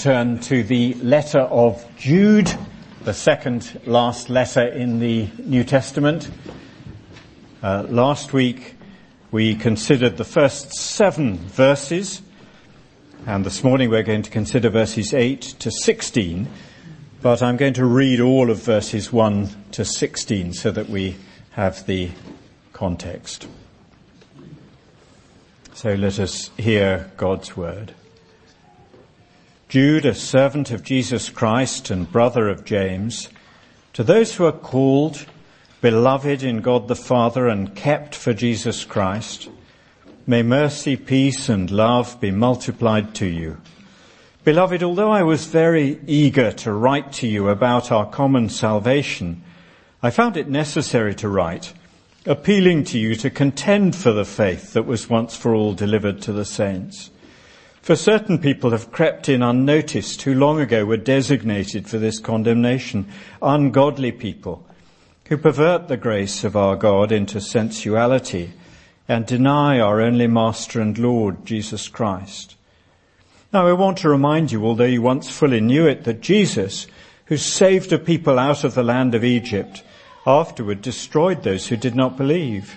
turn to the letter of Jude, the second last letter in the New Testament. Uh, last week we considered the first seven verses, and this morning we're going to consider verses 8 to 16, but I'm going to read all of verses 1 to 16 so that we have the context. So let us hear God's word. Jude, a servant of Jesus Christ and brother of James, to those who are called, beloved in God the Father and kept for Jesus Christ, may mercy, peace and love be multiplied to you. Beloved, although I was very eager to write to you about our common salvation, I found it necessary to write, appealing to you to contend for the faith that was once for all delivered to the saints. For certain people have crept in unnoticed who long ago were designated for this condemnation, ungodly people who pervert the grace of our God into sensuality and deny our only Master and Lord, Jesus Christ. Now I want to remind you, although you once fully knew it, that Jesus, who saved a people out of the land of Egypt, afterward destroyed those who did not believe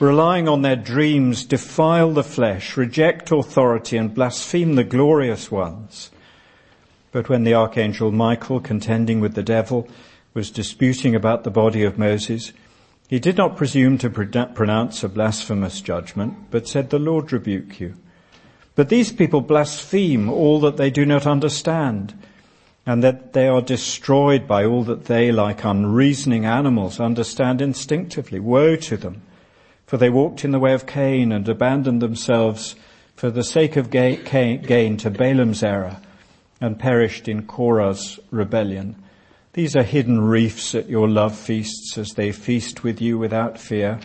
relying on their dreams, defile the flesh, reject authority, and blaspheme the glorious ones. But when the archangel Michael, contending with the devil, was disputing about the body of Moses, he did not presume to pronounce a blasphemous judgment, but said, the Lord rebuke you. But these people blaspheme all that they do not understand, and that they are destroyed by all that they, like unreasoning animals, understand instinctively. Woe to them! For they walked in the way of Cain and abandoned themselves for the sake of gain to Balaam's error and perished in Korah's rebellion. These are hidden reefs at your love feasts as they feast with you without fear.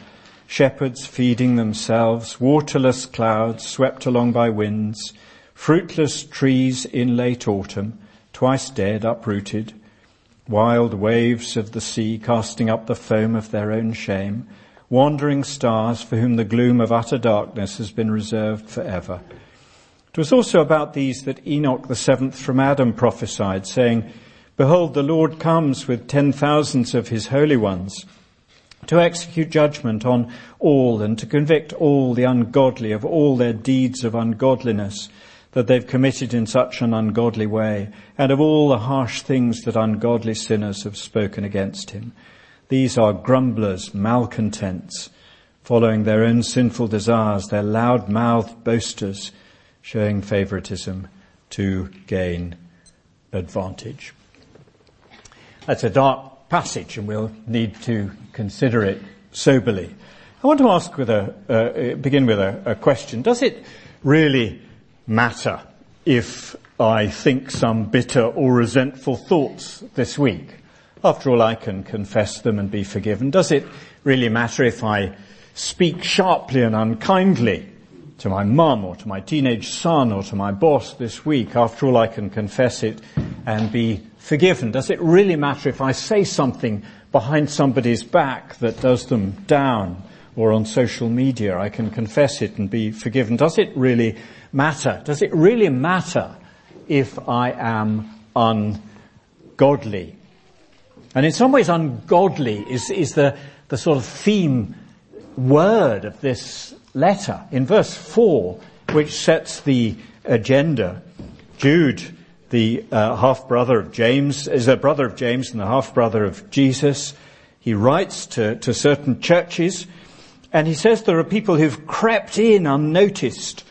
Shepherds feeding themselves, waterless clouds swept along by winds, fruitless trees in late autumn, twice dead, uprooted, wild waves of the sea casting up the foam of their own shame, wandering stars for whom the gloom of utter darkness has been reserved forever. It was also about these that Enoch the seventh from Adam prophesied, saying, Behold, the Lord comes with ten thousands of his holy ones to execute judgment on all and to convict all the ungodly of all their deeds of ungodliness that they've committed in such an ungodly way and of all the harsh things that ungodly sinners have spoken against him. These are grumblers, malcontents, following their own sinful desires, their loud-mouthed boasters, showing favoritism to gain advantage. That's a dark passage and we'll need to consider it soberly. I want to ask with a, uh, begin with a, a question. Does it really matter if I think some bitter or resentful thoughts this week? After all, I can confess them and be forgiven. Does it really matter if I speak sharply and unkindly to my mum or to my teenage son or to my boss this week? After all, I can confess it and be forgiven. Does it really matter if I say something behind somebody's back that does them down or on social media? I can confess it and be forgiven. Does it really matter? Does it really matter if I am ungodly? And in some ways ungodly is, is the, the sort of theme word of this letter. In verse 4, which sets the agenda, Jude, the uh, half-brother of James, is a brother of James and the half-brother of Jesus. He writes to, to certain churches and he says there are people who've crept in unnoticed,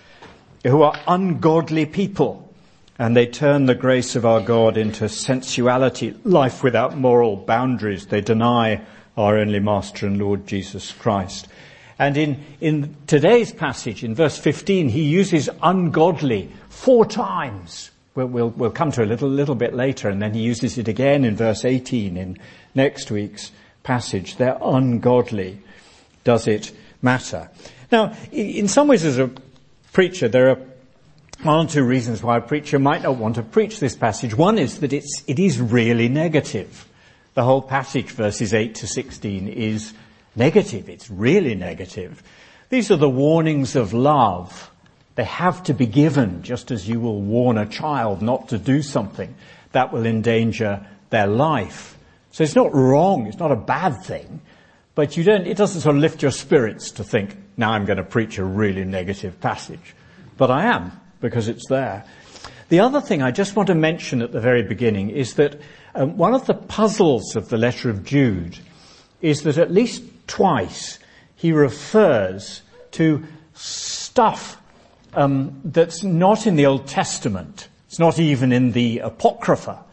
who are ungodly people and they turn the grace of our God into sensuality, life without moral boundaries. They deny our only Master and Lord Jesus Christ. And in, in today's passage, in verse 15, he uses ungodly four times We'll, we'll, we'll come to a little, little bit later, and then he uses it again in verse 18 in next week's passage. They're ungodly. Does it matter? Now, in some ways as a preacher, there are one or two reasons why a preacher might not want to preach this passage. One is that it's, it is really negative. The whole passage, verses 8 to 16, is negative. It's really negative. These are the warnings of love. They have to be given, just as you will warn a child not to do something that will endanger their life. So it's not wrong, it's not a bad thing, but you don't, it doesn't sort of lift your spirits to think, now I'm going to preach a really negative passage. But I am, because it's there. The other thing I just want to mention at the very beginning is that um, one of the puzzles of the letter of Jude is that at least twice he refers to stuff um, that's not in the Old Testament. It's not even in the Apocrypha.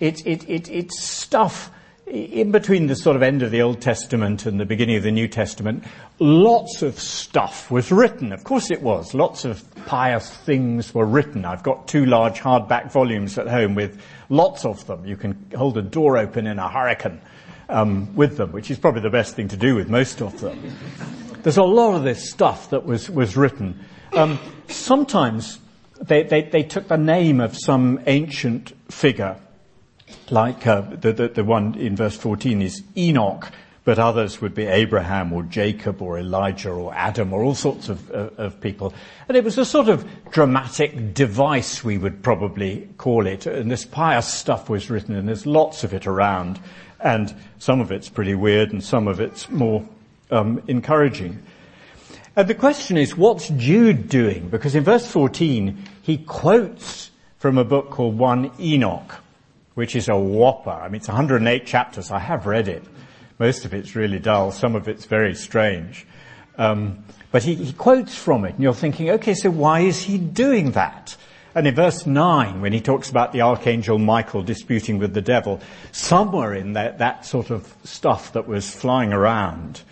It, it, it, it's stuff in between the sort of end of the Old Testament and the beginning of the New Testament. Lots of stuff was written. Of course it was. Lots of pious things were written. I've got two large hardback volumes at home with lots of them. You can hold a door open in a hurricane um, with them, which is probably the best thing to do with most of them. There's a lot of this stuff that was, was written. Um, sometimes they, they, they took the name of some ancient figure, like uh, the, the, the one in verse 14 is Enoch, but others would be Abraham or Jacob or Elijah or Adam or all sorts of, of, people. And it was a sort of dramatic device, we would probably call it. And this pious stuff was written and there's lots of it around. And some of it's pretty weird and some of it's more um, encouraging. And the question is, what's Jude doing? Because in verse 14, he quotes from a book called 1 Enoch, which is a whopper. I mean, it's 108 chapters. I have read it. Most of it's really dull. Some of it's very strange. Um, but he, he quotes from it, and you're thinking, okay, so why is he doing that? And in verse 9, when he talks about the archangel Michael disputing with the devil, somewhere in that, that sort of stuff that was flying around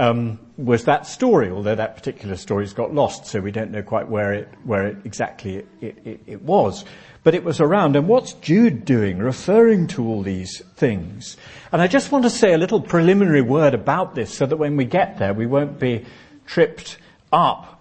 um, was that story, although that particular story's got lost, so we don't know quite where it, where it exactly it, it, it was. But it was around. And what's Jude doing, referring to all these things? And I just want to say a little preliminary word about this so that when we get there, we won't be tripped up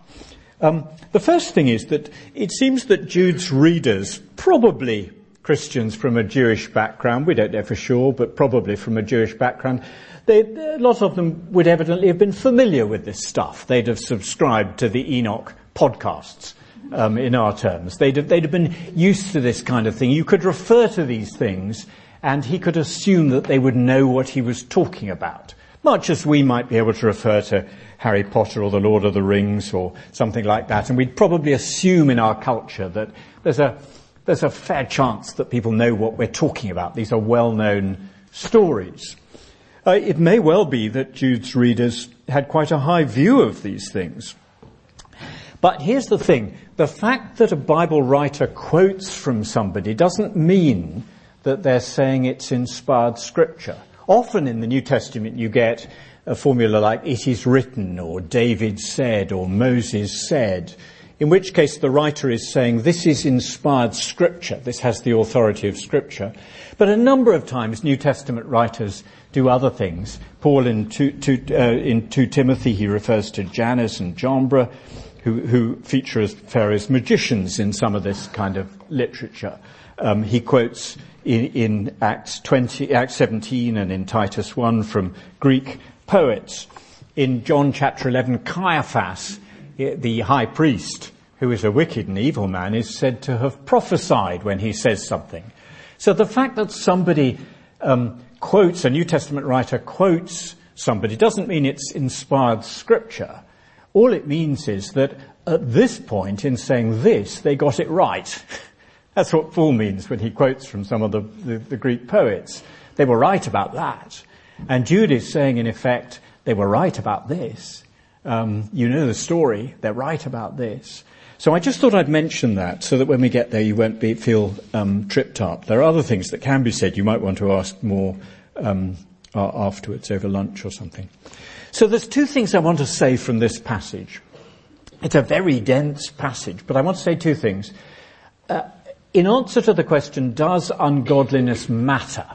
um, the first thing is that it seems that Jude's readers, probably Christians from a Jewish background, we don't know for sure, but probably from a Jewish background, they, a lot of them would evidently have been familiar with this stuff. They'd have subscribed to the Enoch podcasts. Um, in our terms, they'd have, they'd have been used to this kind of thing. You could refer to these things, and he could assume that they would know what he was talking about much as we might be able to refer to Harry Potter or the Lord of the Rings or something like that. And we'd probably assume in our culture that there's a, there's a fair chance that people know what we're talking about. These are well-known stories. Uh, it may well be that Jude's readers had quite a high view of these things. But here's the thing. The fact that a Bible writer quotes from somebody doesn't mean that they're saying it's inspired scripture. Often in the New Testament you get a formula like it is written or David said or Moses said, in which case the writer is saying this is inspired scripture, this has the authority of scripture. But a number of times New Testament writers do other things. Paul in 2, two, uh, in 2 Timothy, he refers to Jannes and Jambres, who, who feature as as magicians in some of this kind of literature. Um, he quotes in, in Acts 20, Acts 17 and in Titus 1 from Greek poets. In John chapter 11, Caiaphas, the high priest, who is a wicked and evil man, is said to have prophesied when he says something. So the fact that somebody um, quotes, a New Testament writer quotes somebody doesn't mean it's inspired scripture. All it means is that at this point in saying this, they got it right. That's what Paul means when he quotes from some of the, the, the Greek poets. They were right about that. And Jude is saying, in effect, they were right about this. Um, you know the story. They're right about this. So I just thought I'd mention that so that when we get there you won't be, feel um, tripped up. There are other things that can be said. You might want to ask more um, afterwards over lunch or something. So there's two things I want to say from this passage. It's a very dense passage, but I want to say two things. Uh, in answer to the question, does ungodliness matter?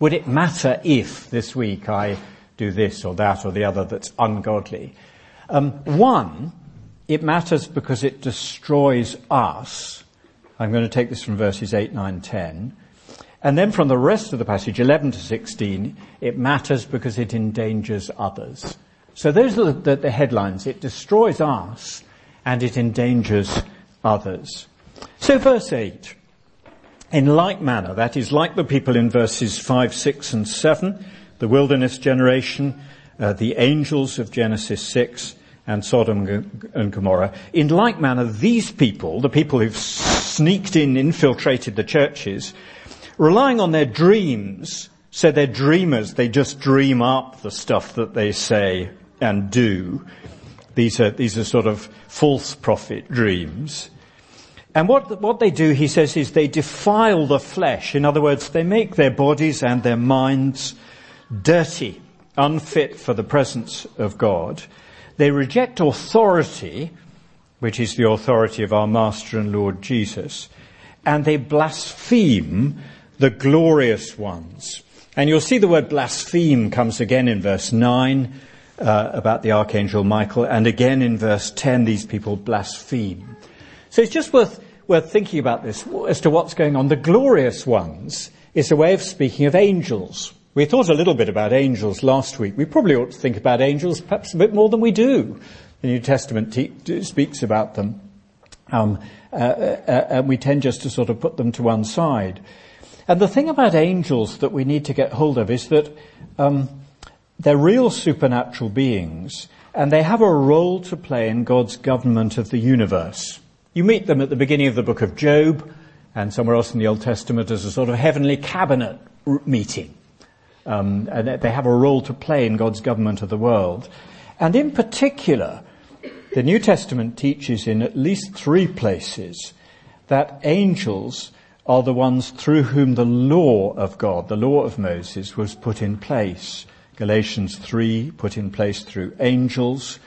Would it matter if this week I do this or that or the other that's ungodly? Um, one, it matters because it destroys us. I'm going to take this from verses 8, 9, 10. And then from the rest of the passage, 11 to 16, it matters because it endangers others. So those are the, the, headlines. It destroys us and it endangers others. So verse 8. In like manner, that is like the people in verses 5, 6 and 7, the wilderness generation, uh, the angels of Genesis 6, and Sodom and Gomorrah. In like manner, these people, the people who've sneaked in, infiltrated the churches, relying on their dreams, so they're dreamers, they just dream up the stuff that they say and do. These are, these are sort of false prophet dreams. And what, what they do, he says, is they defile the flesh. In other words, they make their bodies and their minds dirty, unfit for the presence of God. They reject authority, which is the authority of our Master and Lord Jesus, and they blaspheme the glorious ones. And you'll see the word blaspheme comes again in verse 9 uh, about the archangel Michael, and again in verse 10, these people blaspheme. So it's just worth, worth thinking about this as to what's going on. The glorious ones is a way of speaking of angels. We thought a little bit about angels last week. We probably ought to think about angels perhaps a bit more than we do. The New Testament te- speaks about them. Um, uh, uh, uh, and we tend just to sort of put them to one side. And the thing about angels that we need to get hold of is that um, they're real supernatural beings, and they have a role to play in God's government of the universe. You meet them at the beginning of the book of Job, and somewhere else in the Old Testament as a sort of heavenly cabinet meeting. Um, and they have a role to play in God's government of the world. And in particular, the New Testament teaches in at least three places that angels are the ones through whom the law of God, the law of Moses, was put in place. Galatians 3, put in place through angels.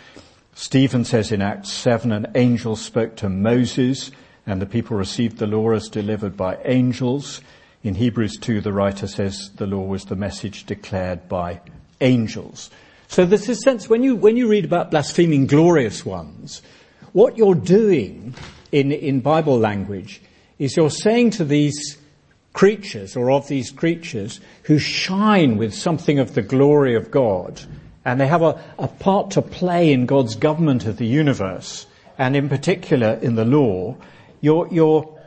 Stephen says in Acts 7, an angel spoke to Moses and the people received the law as delivered by angels. In Hebrews 2, the writer says the law was the message declared by angels. So there's a sense when you, when you read about blaspheming glorious ones, what you're doing in, in Bible language is you're saying to these creatures or of these creatures who shine with something of the glory of God and they have a, a part to play in God's government of the universe and in particular in the law, you're, you're,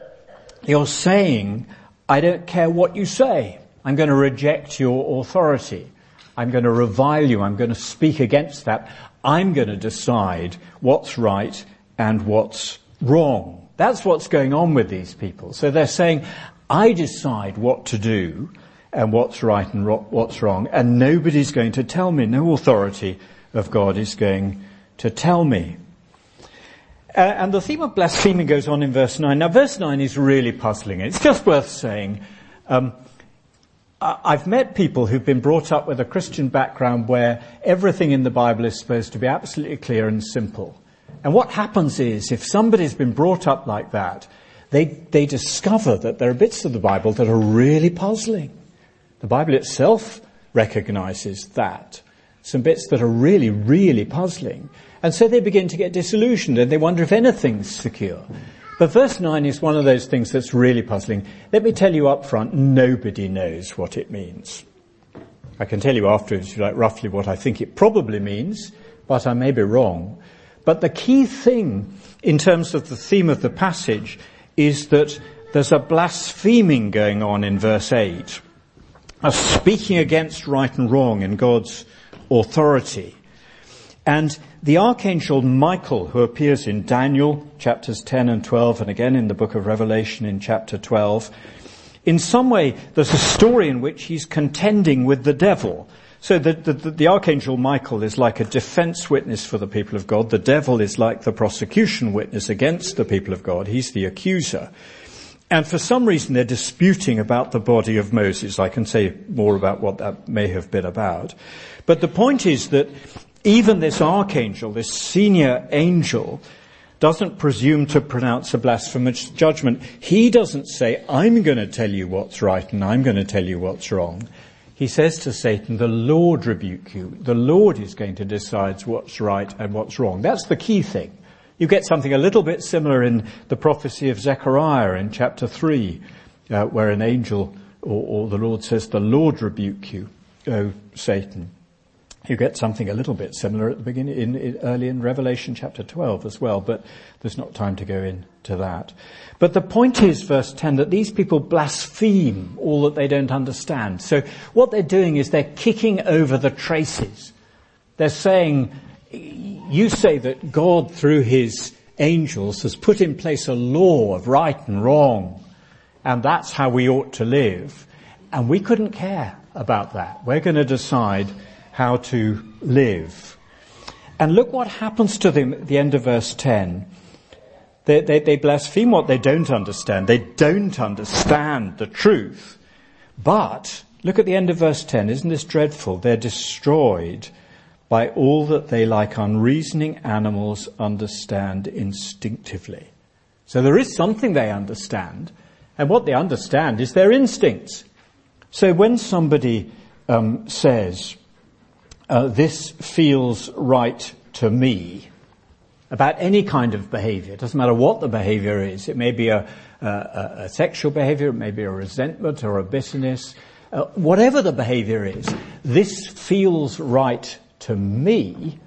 you're saying, I don't care what you say. I'm going to reject your authority. I'm going to revile you. I'm going to speak against that. I'm going to decide what's right and what's wrong. That's what's going on with these people. So they're saying, I decide what to do and what's right and what's wrong, and nobody's going to tell me. No authority of God is going to tell me. Uh, and the theme of blasphemy goes on in verse 9. Now verse 9 is really puzzling. It's just worth saying, um, I've met people who've been brought up with a Christian background where everything in the Bible is supposed to be absolutely clear and simple. And what happens is, if somebody's been brought up like that, they, they discover that there are bits of the Bible that are really puzzling. The Bible itself recognizes that. Some bits that are really, really puzzling. And so they begin to get disillusioned and they wonder if anything's secure. But verse 9 is one of those things that's really puzzling. Let me tell you up front, nobody knows what it means. I can tell you afterwards, if you like, roughly what I think it probably means, but I may be wrong. But the key thing in terms of the theme of the passage is that there's a blaspheming going on in verse 8, a speaking against right and wrong in God's authority. And the archangel Michael, who appears in Daniel chapters 10 and 12, and again in the book of Revelation in chapter 12, in some way there's a story in which he's contending with the devil. So the, the, the, archangel Michael is like a defense witness for the people of God. The devil is like the prosecution witness against the people of God. He's the accuser. And for some reason they're disputing about the body of Moses. I can say more about what that may have been about. But the point is that even this archangel, this senior angel, doesn't presume to pronounce a blasphemous judgment. He doesn't say, I'm going to tell you what's right and I'm going to tell you what's wrong. He says to Satan, the Lord rebuke you. The Lord is going to decide what's right and what's wrong. That's the key thing. You get something a little bit similar in the prophecy of Zechariah in chapter 3, uh, where an angel or, or the Lord says, the Lord rebuke you, O Satan. You get something a little bit similar at the beginning, in, in, early in Revelation chapter 12 as well, but there's not time to go into that. But the point is, verse 10, that these people blaspheme all that they don't understand. So what they're doing is they're kicking over the traces. They're saying, you say that God through his angels has put in place a law of right and wrong, and that's how we ought to live. And we couldn't care about that. We're going to decide how to live. And look what happens to them at the end of verse 10. They, they, they, blaspheme what they don't understand. They don't understand the truth. But, look at the end of verse 10. Isn't this dreadful? They're destroyed by all that they like unreasoning animals understand instinctively. So there is something they understand, and what they understand is their instincts. So when somebody um, says, uh, this feels right to me about any kind of behavior. It doesn't matter what the behavior is. It may be a, a, a sexual behavior, it may be a resentment or a bitterness. Uh, whatever the behavior is, this feels right to me.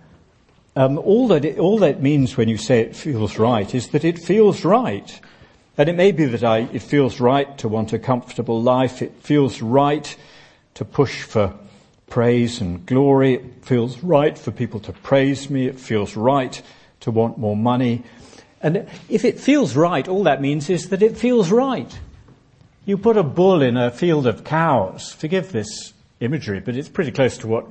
Um, all that it, all that means when you say it feels right is that it feels right. And it may be that I, it feels right to want a comfortable life. It feels right to push for praise and glory. It feels right for people to praise me. It feels right to want more money. And if it feels right, all that means is that it feels right. You put a bull in a field of cows. Forgive this imagery, but it's pretty close to what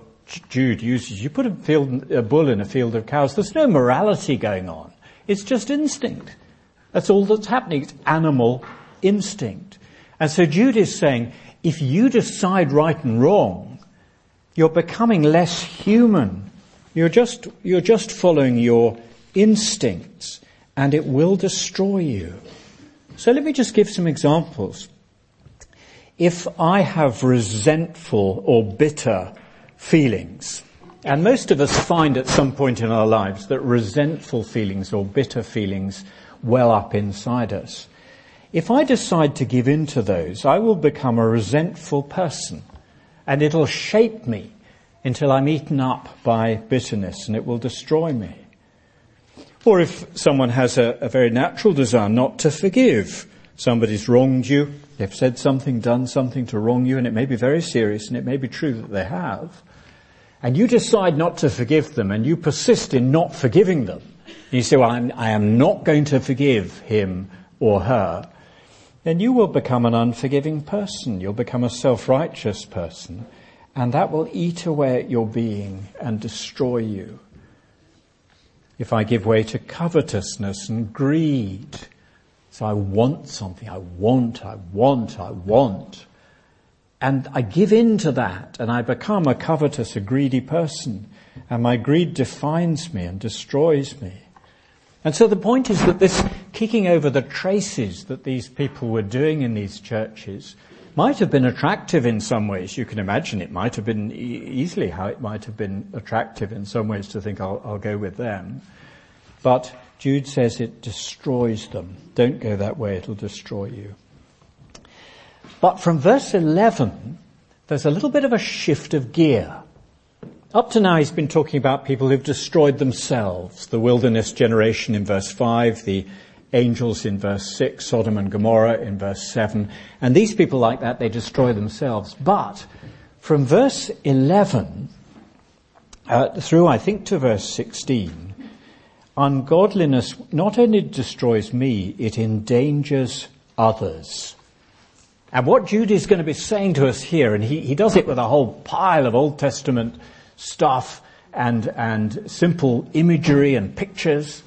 Jude uses. You put a, field, a bull in a field of cows. There's no morality going on. It's just instinct. That's all that's happening. It's animal instinct. And so Jude is saying, if you decide right and wrong, you're becoming less human. You're just, you're just following your instincts and it will destroy you. So let me just give some examples. If I have resentful or bitter feelings, and most of us find at some point in our lives that resentful feelings or bitter feelings well up inside us. If I decide to give in to those, I will become a resentful person and it'll shape me until I'm eaten up by bitterness and it will destroy me. Or if someone has a, a very natural desire not to forgive, somebody's wronged you, they've said something, done something to wrong you, and it may be very serious and it may be true that they have, and you decide not to forgive them and you persist in not forgiving them, you say, well, I'm, I am not going to forgive him or her, then you will become an unforgiving person. You'll become a self-righteous person. And that will eat away at your being and destroy you. If I give way to covetousness and greed, so I want something, I want, I want, I want, and I give in to that and I become a covetous, a greedy person, and my greed defines me and destroys me. And so the point is that this kicking over the traces that these people were doing in these churches might have been attractive in some ways. You can imagine it might have been e- easily how it might have been attractive in some ways to think I'll, I'll go with them. But Jude says it destroys them. Don't go that way, it'll destroy you. But from verse 11, there's a little bit of a shift of gear. Up to now he's been talking about people who've destroyed themselves. The wilderness generation in verse 5, the angels in verse 6, Sodom and Gomorrah in verse 7. And these people like that, they destroy themselves. But from verse 11 uh, through, I think, to verse 16, ungodliness not only destroys me, it endangers others. And what Jude is going to be saying to us here, and he, he does it with a whole pile of Old Testament stuff and, and simple imagery and pictures,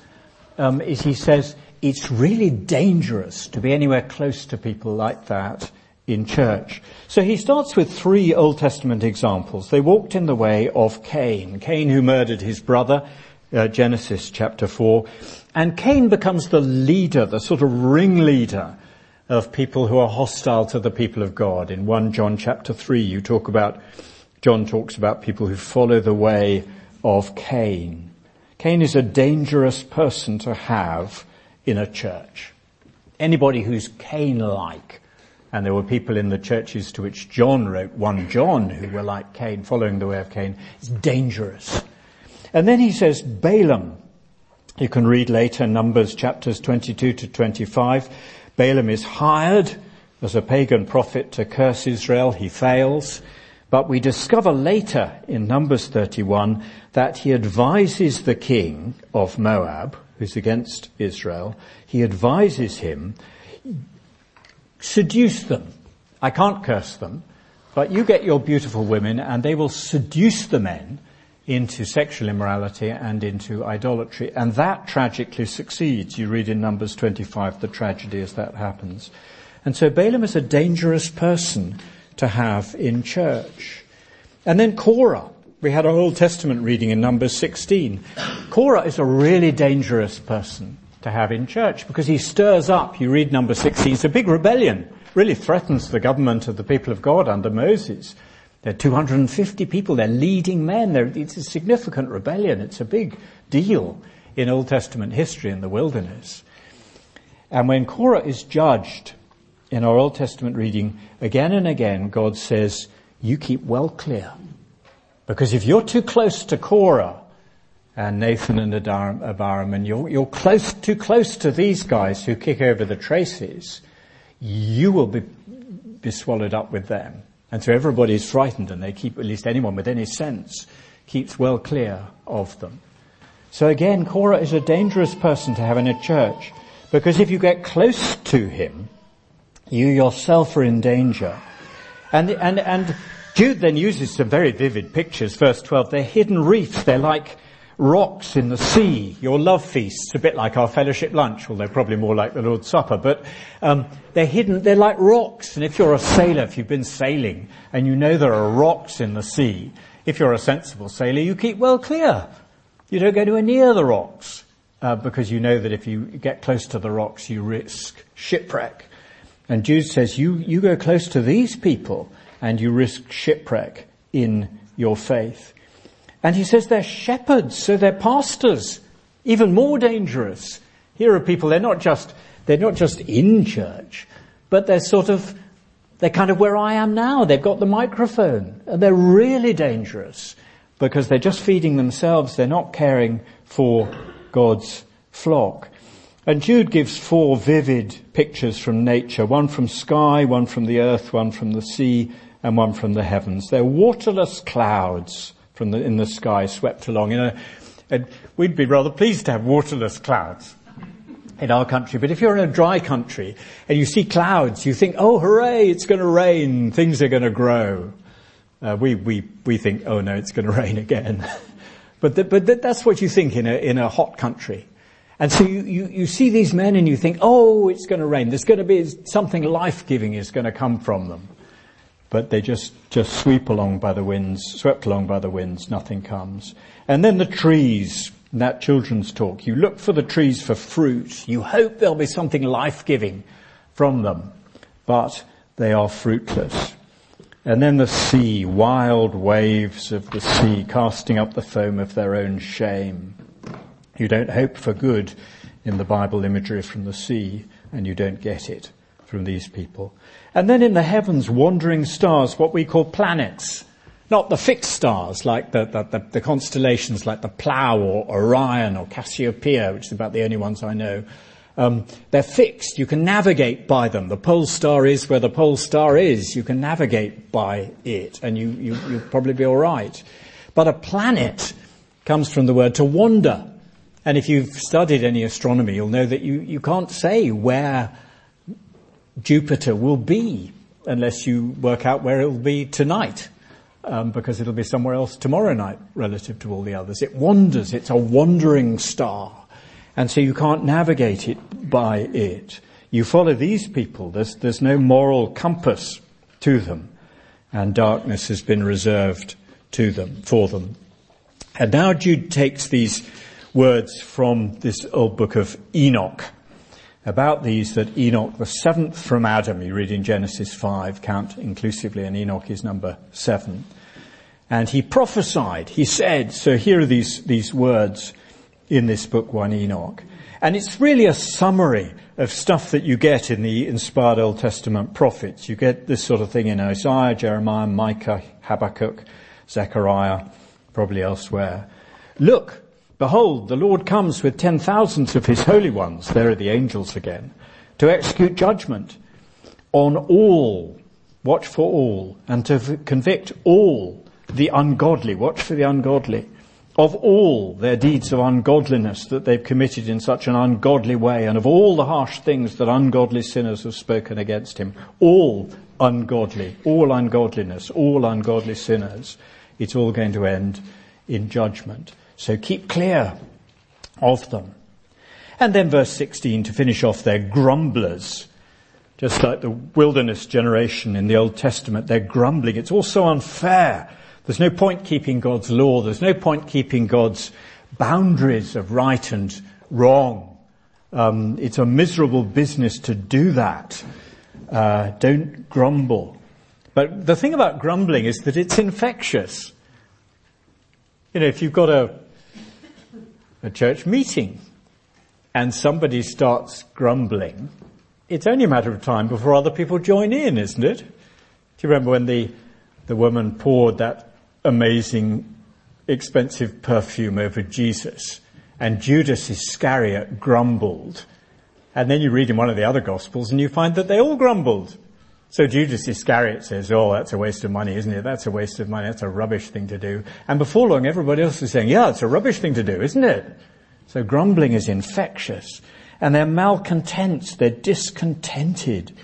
um, is he says, it's really dangerous to be anywhere close to people like that in church. So he starts with three Old Testament examples. They walked in the way of Cain. Cain who murdered his brother, uh, Genesis chapter 4. And Cain becomes the leader, the sort of ringleader of people who are hostile to the people of God. In 1 John chapter 3, you talk about, John talks about people who follow the way of Cain. Cain is a dangerous person to have in a church. Anybody who's Cain-like, and there were people in the churches to which John wrote, 1 John, who were like Cain, following the way of Cain, is dangerous. And then he says Balaam. You can read later Numbers chapters 22 to 25. Balaam is hired as a pagan prophet to curse Israel. He fails. But we discover later in Numbers 31 that he advises the king of Moab, who's against Israel, he advises him, seduce them. I can't curse them, but you get your beautiful women and they will seduce the men into sexual immorality and into idolatry. And that tragically succeeds. You read in Numbers 25 the tragedy as that happens. And so Balaam is a dangerous person to have in church. And then Korah. We had our Old Testament reading in Numbers 16. Korah is a really dangerous person to have in church because he stirs up, you read number 16, it's a big rebellion, really threatens the government of the people of God under Moses. There are 250 people, they're leading men, they're, it's a significant rebellion, it's a big deal in Old Testament history in the wilderness. And when Korah is judged in our Old Testament reading, again and again, God says, you keep well clear. Because if you're too close to Korah and Dathan and Abiram and you're, you're close, too close to these guys who kick over the traces, you will be, be swallowed up with them. And so everybody is frightened and they keep, at least anyone with any sense, keeps well clear of them. So again, Korah is a dangerous person to have in a church because if you get close to him, you yourself are in danger. And, and, and Jude then uses some very vivid pictures. Verse 12, they're hidden reefs. They're like rocks in the sea. Your love feasts, a bit like our fellowship lunch, although probably more like the Lord's Supper. But um, they're hidden. They're like rocks. And if you're a sailor, if you've been sailing and you know there are rocks in the sea, if you're a sensible sailor, you keep well clear. You don't go anywhere near the rocks uh, because you know that if you get close to the rocks, you risk shipwreck. And Jude says, you, you go close to these people and you risk shipwreck in your faith. And he says they're shepherds, so they're pastors, even more dangerous. Here are people, they're not just, they're not just in church, but they're sort of, they're kind of where I am now. They've got the microphone and they're really dangerous because they're just feeding themselves. They're not caring for God's flock. And Jude gives four vivid pictures from nature, one from sky, one from the earth, one from the sea, and one from the heavens. They're waterless clouds from the, in the sky swept along. You know, and we'd be rather pleased to have waterless clouds in our country. But if you're in a dry country and you see clouds, you think, oh hooray, it's going to rain, things are going to grow. Uh, we, we, we think, oh no, it's going to rain again. but the, but the, that's what you think in a, in a hot country. And so you, you, you see these men and you think, oh, it's going to rain. There's going to be something life-giving is going to come from them but they just, just sweep along by the winds, swept along by the winds, nothing comes. And then the trees, that children's talk. You look for the trees for fruit. You hope there'll be something life-giving from them, but they are fruitless. And then the sea, wild waves of the sea casting up the foam of their own shame. You don't hope for good in the Bible imagery from the sea, and you don't get it from these people. And then in the heavens, wandering stars, what we call planets. Not the fixed stars like the, the, the, the constellations like the Plough or Orion or Cassiopeia, which is about the only ones I know. Um, they're fixed. You can navigate by them. The pole star is where the pole star is. You can navigate by it, and you, you you'll probably be all right. But a planet comes from the word to wander. And if you've studied any astronomy, you'll know that you, you can't say where Jupiter will be unless you work out where it will be tonight. Um, because it'll be somewhere else tomorrow night relative to all the others. It wanders. It's a wandering star. And so you can't navigate it by it. You follow these people. There's, there's no moral compass to them. And darkness has been reserved to them, for them. And now Jude takes these words from this old book of Enoch. About these that Enoch, the seventh from Adam, you read in Genesis 5, count inclusively, and Enoch is number seven. And he prophesied, he said, so here are these, these words in this book, 1 Enoch. And it's really a summary of stuff that you get in the inspired Old Testament prophets. You get this sort of thing in Isaiah, Jeremiah, Micah, Habakkuk, Zechariah, probably elsewhere. Look, behold, the Lord comes with ten thousands of his holy ones, there are the angels again, to execute judgment on all, watch for all, and to convict all the ungodly, watch for the ungodly, of all their deeds of ungodliness that they've committed in such an ungodly way, and of all the harsh things that ungodly sinners have spoken against him, all ungodly, all ungodliness, all ungodly sinners, it's all going to end in judgment. So keep clear of them. And then verse 16 to finish off, they're grumblers. Just like the wilderness generation in the Old Testament, they're grumbling. It's all so unfair. There's no point keeping God's law. There's no point keeping God's boundaries of right and wrong. Um, it's a miserable business to do that. Uh, don't grumble. But the thing about grumbling is that it's infectious. You know, if you've got a, a church meeting and somebody starts grumbling, it's only a matter of time before other people join in, isn't it? Do you remember when the, the woman poured that amazing, expensive perfume over Jesus. And Judas Iscariot grumbled. And then you read in one of the other gospels and you find that they all grumbled. So Judas Iscariot says, oh, that's a waste of money, isn't it? That's a waste of money. That's a rubbish thing to do. And before long, everybody else is saying, yeah, it's a rubbish thing to do, isn't it? So grumbling is infectious. And they're malcontents. They're discontented.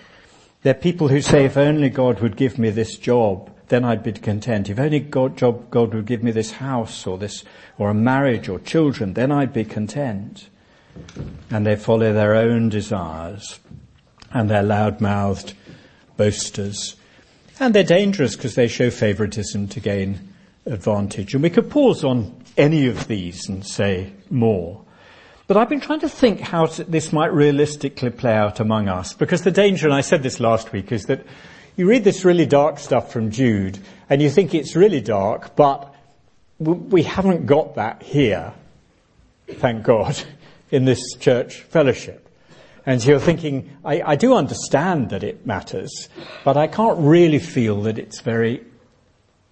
They're people who say, if only God would give me this job then I'd be content. If only God, job, God would give me this house or this, or a marriage or children, then I'd be content. And they follow their own desires and they're loud-mouthed boasters. And they're dangerous because they show favoritism to gain advantage. And we could pause on any of these and say more. But I've been trying to think how this might realistically play out among us because the danger, and I said this last week, is that you read this really dark stuff from Jude and you think it's really dark, but we haven't got that here, thank God, in this church fellowship. And so you're thinking, I, I do understand that it matters, but I can't really feel that it's very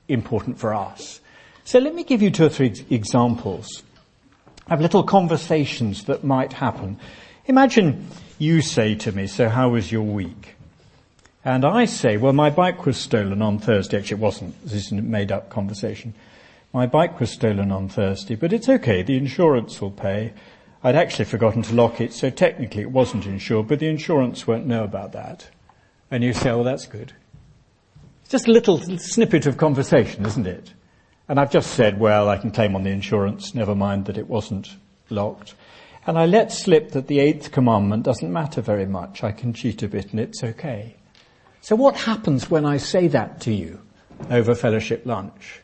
important for us. So let me give you two or three examples of little conversations that might happen. Imagine you say to me, so how was your week? And I say, well, my bike was stolen on Thursday. Actually, it wasn't. This is a made up conversation. My bike was stolen on Thursday, but it's okay. The insurance will pay. I'd actually forgotten to lock it, so technically it wasn't insured, but the insurance won't know about that. And you say, well, that's good. It's just a little snippet of conversation, isn't it? And I've just said, well, I can claim on the insurance, never mind that it wasn't locked. And I let slip that the eighth commandment doesn't matter very much. I can cheat a bit and it's okay. So what happens when I say that to you over fellowship lunch?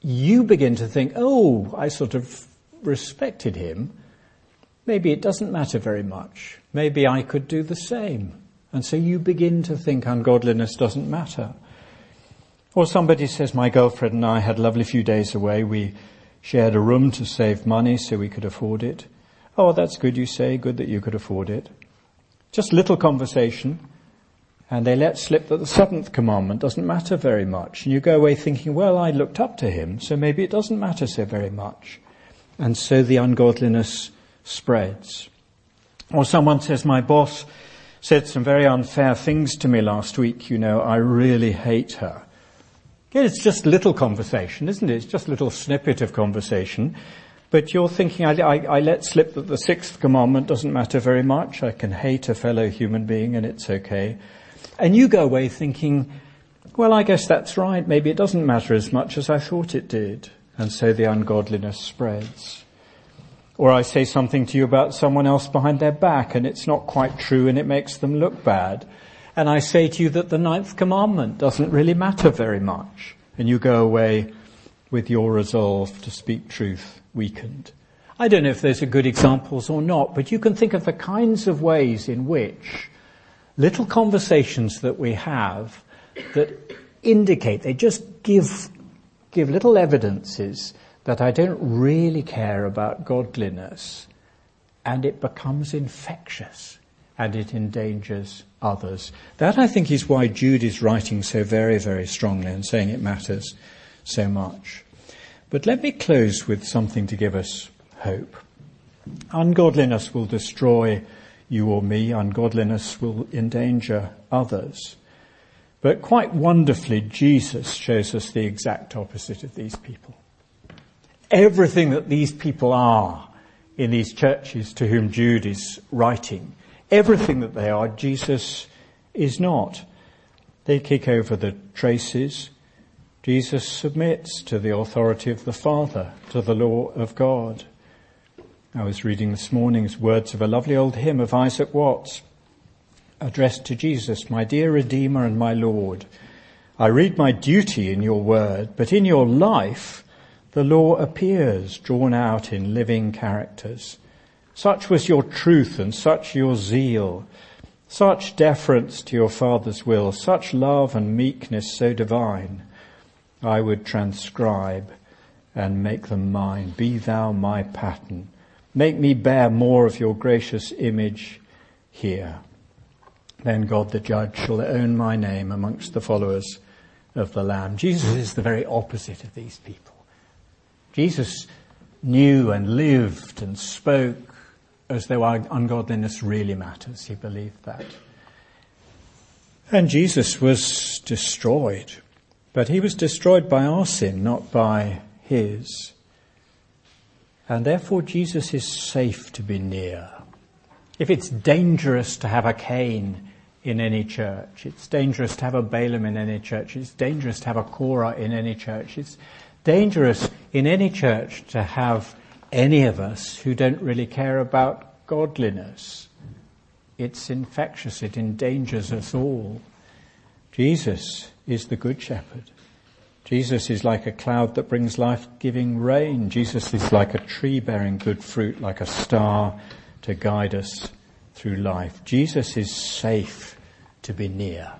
You begin to think, oh, I sort of respected him. Maybe it doesn't matter very much. Maybe I could do the same. And so you begin to think ungodliness doesn't matter. Or somebody says, my girlfriend and I had a lovely few days away. We shared a room to save money so we could afford it. Oh, that's good, you say. Good that you could afford it. Just little conversation. And they let slip that the seventh commandment doesn't matter very much. And you go away thinking, well, I looked up to him, so maybe it doesn't matter so very much. And so the ungodliness spreads. Or someone says, my boss said some very unfair things to me last week, you know, I really hate her. It's just little conversation, isn't it? It's just a little snippet of conversation. But you're thinking, I, I, I, let slip that the sixth commandment doesn't matter very much. I can hate a fellow human being and it's okay. And you go away thinking, well, I guess that's right. Maybe it doesn't matter as much as I thought it did. And so the ungodliness spreads. Or I say something to you about someone else behind their back and it's not quite true and it makes them look bad. And I say to you that the ninth commandment doesn't really matter very much. And you go away with your resolve to speak truth weakened. I don't know if those are good examples or not, but you can think of the kinds of ways in which little conversations that we have that indicate, they just give, give little evidences that I don't really care about godliness and it becomes infectious and it endangers others. That I think is why Jude is writing so very, very strongly and saying it matters so much. But let me close with something to give us hope. Ungodliness will destroy you or me. Ungodliness will endanger others. But quite wonderfully, Jesus shows us the exact opposite of these people. Everything that these people are in these churches to whom Jude is writing, everything that they are, Jesus is not. They kick over the traces. Jesus submits to the authority of the Father, to the law of God. I was reading this morning's words of a lovely old hymn of Isaac Watts, addressed to Jesus, my dear Redeemer and my Lord. I read my duty in your word, but in your life the law appears drawn out in living characters. Such was your truth and such your zeal, such deference to your Father's will, such love and meekness so divine, I would transcribe and make them mine. Be thou my pattern Make me bear more of your gracious image here. Then God the judge shall own my name amongst the followers of the Lamb. Jesus is the very opposite of these people. Jesus knew and lived and spoke as though ungodliness really matters. He believed that. And Jesus was destroyed. But he was destroyed by our sin, not by his. And therefore Jesus is safe to be near. If it's dangerous to have a Cain in any church, it's dangerous to have a Balaam in any church, it's dangerous to have a Korah in any church, it's dangerous in any church to have any of us who don't really care about godliness. It's infectious, it endangers us all. Jesus is the Good Shepherd. Jesus is like a cloud that brings life-giving rain. Jesus is like a tree bearing good fruit, like a star to guide us through life. Jesus is safe to be near.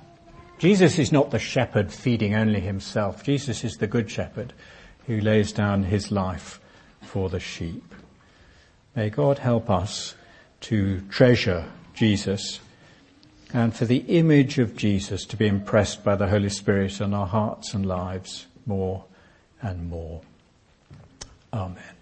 Jesus is not the shepherd feeding only himself. Jesus is the good shepherd who lays down his life for the sheep. May God help us to treasure Jesus and for the image of Jesus to be impressed by the Holy Spirit in our hearts and lives more and more. Amen.